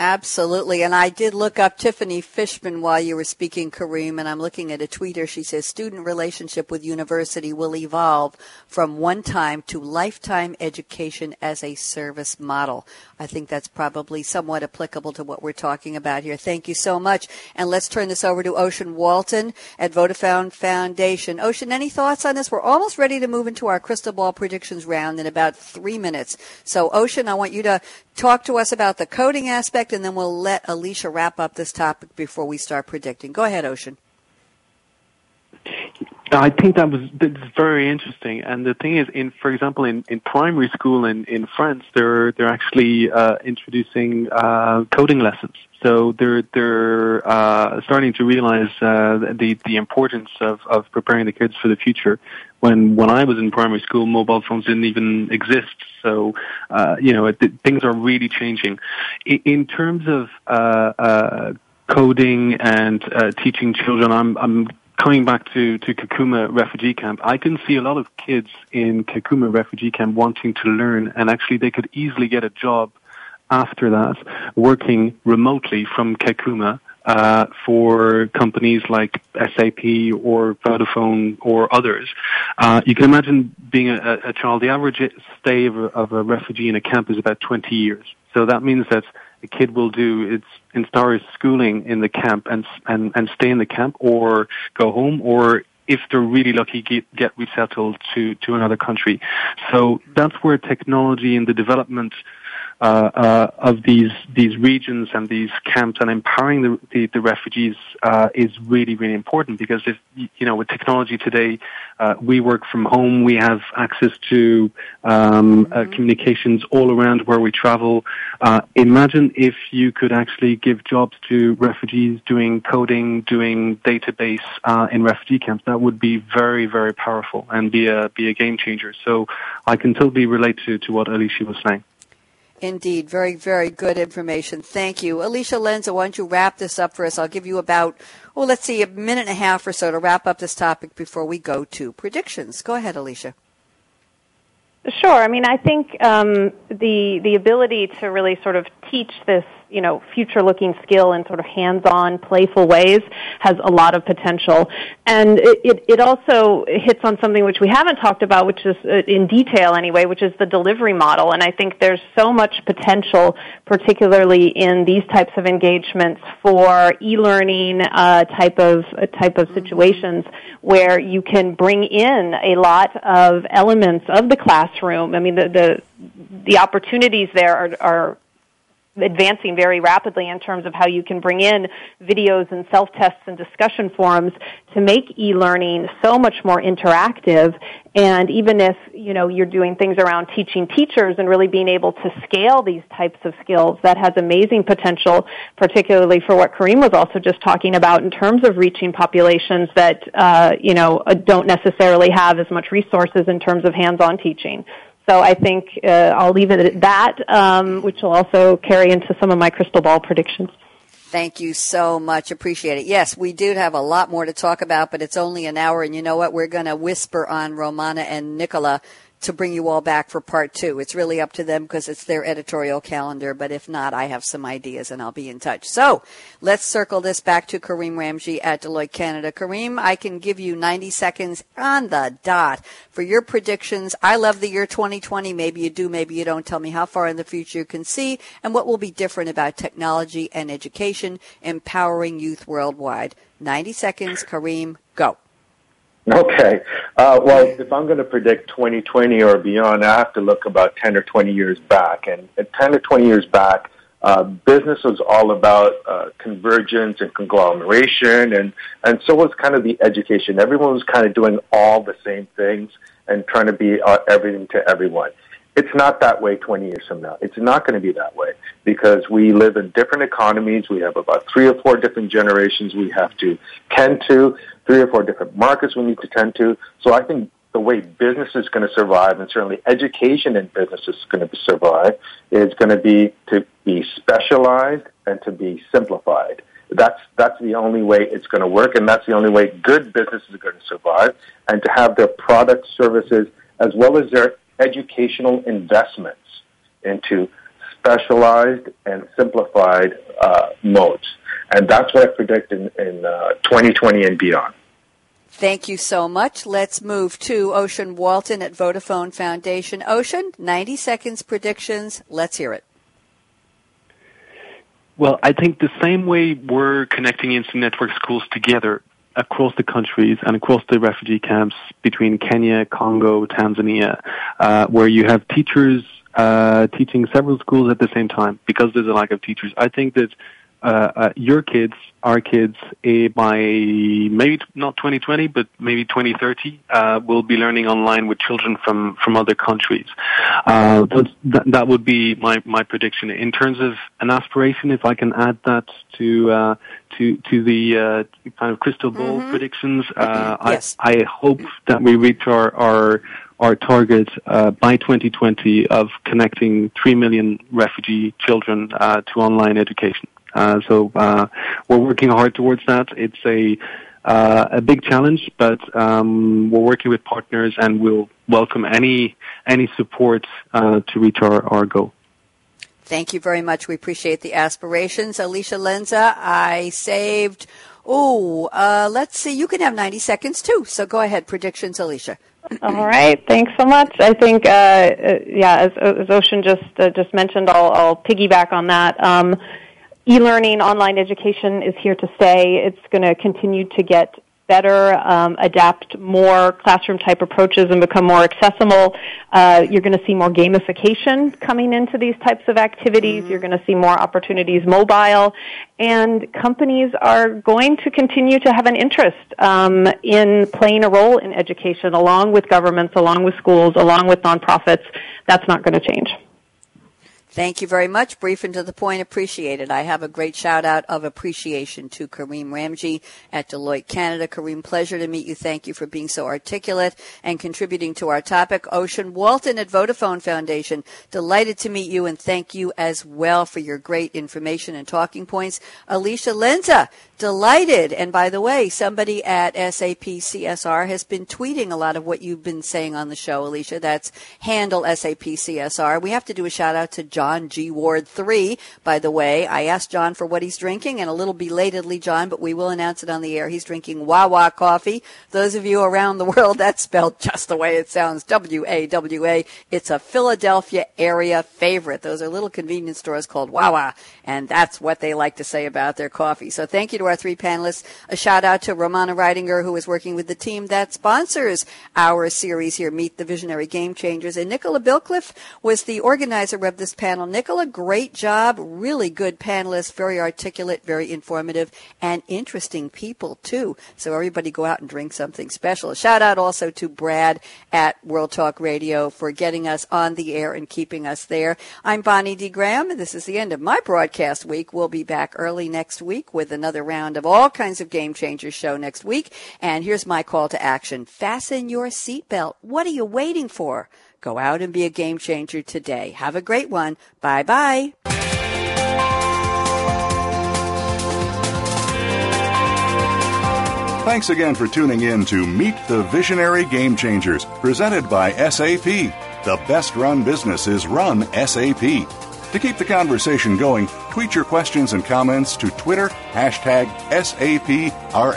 Absolutely. And I did look up Tiffany Fishman while you were speaking, Kareem, and I'm looking at a tweeter. She says student relationship with university will evolve from one time to lifetime education as a service model. I think that's probably somewhat applicable to what we're talking about here. Thank you so much. And let's turn this over to Oisin Walton at Vodafone Foundation. Oisin, any thoughts on this? We're almost ready to move into our crystal ball predictions round in about three minutes. So, Oisin, I want you to talk to us about the coding aspect, and then we'll let Alicia wrap up this topic before we start predicting. Go ahead, Oisin. I think that was very interesting. And the thing is, in for example, in, in primary school in, in France, they're they're actually uh, introducing uh, coding lessons. So they're they're uh, starting to realize uh, the the importance of, of preparing the kids for the future. When when I was in primary school, mobile phones didn't even exist. So uh, you know it, things are really changing. In, in terms of uh, uh, coding and uh, teaching children, I'm I'm coming back to, to Kakuma refugee camp, I can see a lot of kids in Kakuma refugee camp wanting to learn and actually they could easily get a job after that working remotely from Kakuma uh, for companies like SAP or Vodafone or others. Uh, you can imagine being a, a, child. The average stay of a, of a refugee in a camp is about 20 years. So that means that a kid will do its entire schooling in the camp and and and stay in the camp or go home or if they're really lucky get, get resettled to to another country so that's where technology and the development uh, uh, of these these regions and these camps and empowering the the, the refugees uh, is really really important because if you know with technology today uh, we work from home we have access to um, uh, mm-hmm. communications all around where we travel uh, imagine if you could actually give jobs to refugees doing coding doing database in refugee camps that would be very very powerful and be a be a game changer so I can totally relate to to what Alicia was saying. Indeed, very, very good information. Thank you. Alicia Lenze, why don't you wrap this up for us? I'll give you about, well, let's see, a minute and a half or so to wrap up this topic before we go to predictions. Go ahead, Alicia. Sure. I mean, I think um, the the ability to really sort of teach this you know, future looking skill in sort of hands on, playful ways has a lot of potential. And it, it, it, also hits on something which we haven't talked about, which is uh, in detail anyway, which is the delivery model. And I think there's so much potential, particularly in these types of engagements for e-learning uh, type of uh, type of situations where you can bring in a lot of elements of the classroom. I mean, the the, the opportunities there are, are advancing very rapidly in terms of how you can bring in videos and self-tests and discussion forums to make e-learning so much more interactive. And even if you know you're doing things around teaching teachers and really being able to scale these types of skills that has amazing potential particularly for what Kareem was also just talking about in terms of reaching populations that uh, you know don't necessarily have as much resources in terms of hands-on teaching so I think uh, I'll leave it at that, um, which will also carry into some of my crystal ball predictions. Thank you so much. Appreciate it. Yes, we do have a lot more to talk about, but it's only an hour. And you know what? We're going to whisper on Romana and Nicola to bring you all back for part two. It's really up to them because it's their editorial calendar. But if not, I have some ideas and I'll be in touch. So let's circle this back to Kareem Ramji at Deloitte Canada. Kareem, I can give you 90 seconds on the dot for your predictions. I love the year 2020. Maybe you do, maybe you don't. Tell me how far in the future you can see and what will be different about technology and education empowering youth worldwide. 90 seconds, Kareem, go. Okay. Uh, well, if I'm going to predict 2020 or beyond, I have to look about 10 or 20 years back. And 10 or 20 years back, uh, business was all about uh, convergence and conglomeration, and, and so was kind of the education. Everyone was kind of doing all the same things and trying to be uh, everything to everyone. It's not that way 20 years from now. It's not going to be that way because we live in different economies. We have about three or four different generations we have to tend to three or four different markets we need to tend to. So I think the way business is going to survive, and certainly education in business is going to survive, is going to be to be specialized and to be simplified. That's that's the only way it's going to work, and that's the only way good businesses are going to survive, and to have their product services as well as their educational investments into specialized and simplified uh, modes. And that's what I predict in, in uh, 2020 and beyond. Thank you so much. Let's move to Oisin Walton at Vodafone Foundation. Oisin, 90 seconds predictions. Let's hear it. Well, I think the same way we're connecting instant network schools together across the countries and across the refugee camps between Kenya, Congo, Tanzania, uh, where you have teachers uh, teaching several schools at the same time because there's a lack of teachers. I think that uh, uh, your kids, our kids, uh, by maybe not 2020, but maybe 2030, uh, will be learning online with children from from other countries. Uh, that, that would be my my prediction. In terms of an aspiration, if I can add that to uh, to to the uh, kind of crystal ball mm-hmm. predictions, uh, yes. I I hope that we reach our our our target uh, by 2020 of connecting 3 million refugee children uh, to online education. Uh, so uh, we're working hard towards that. It's a uh, a big challenge, but um, we're working with partners, and we'll welcome any any support uh, to reach our, our goal. Thank you very much. We appreciate the aspirations. Alicia Lenze, I saved, oh, uh, let's see, you can have 90 seconds too. So go ahead. Predictions, Alicia. All right, thanks so much. I think, uh, uh, yeah, as, as Oisin just uh, just mentioned, I'll, I'll piggyback on that. Um, e-learning, online education is here to stay. It's going to continue to get better, um, adapt more classroom type approaches and become more accessible. Uh, you're going to see more gamification coming into these types of activities. Mm-hmm. You're going to see more opportunities mobile, and companies are going to continue to have an interest um, in playing a role in education, along with governments, along with schools, along with nonprofits. That's not going to change. Thank you very much. Brief and to the point, appreciated. I have a great shout out of appreciation to Kareem Ramji at Deloitte Canada. Kareem, pleasure to meet you. Thank you for being so articulate and contributing to our topic. Oisin Walton at Vodafone Foundation, delighted to meet you and thank you as well for your great information and talking points. Alicia Lenze, delighted. And by the way, somebody at SAP CSR has been tweeting a lot of what you've been saying on the show, Alicia. That's handle SAP CSR. We have to do a shout out to John G. Ward 3, by the way. I asked John for what he's drinking and a little belatedly, John, but we will announce it on the air. He's drinking Wawa coffee. Those of you around the world, that's spelled just the way it sounds. W-A-W-A. It's a Philadelphia area favorite. Those are little convenience stores called Wawa, and that's what they like to say about their coffee. So thank you to our three panelists. A shout out to Romana Reidinger, who is working with the team that sponsors our series here, Meet the Visionary Game Changers. And Nicola Bilcliffe was the organizer of this panel. Nicola, great job. Really good panelists, very articulate, very informative, and interesting people too. So everybody go out and drink something special. A shout out also to Brad at World Talk Radio for getting us on the air and keeping us there. I'm Bonnie D. Graham. This is the end of my broadcast week. We'll be back early next week with another round round of all kinds of game changers show next week. And here's my call to action. Fasten your seatbelt. What are you waiting for? Go out and be a game changer today. Have a great one. Bye bye. Thanks again for tuning in to Meet the Visionary Game Changers, presented by SAP. The best run business is run SAP. To keep the conversation going, tweet your questions and comments to Twitter, hashtag SAPRADIO.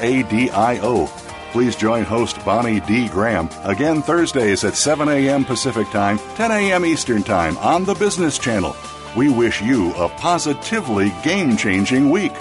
Please join host Bonnie D. Graham again Thursdays at 7 a.m. Pacific Time, 10 a.m. Eastern Time on the Business Channel. We wish you a positively game changing week.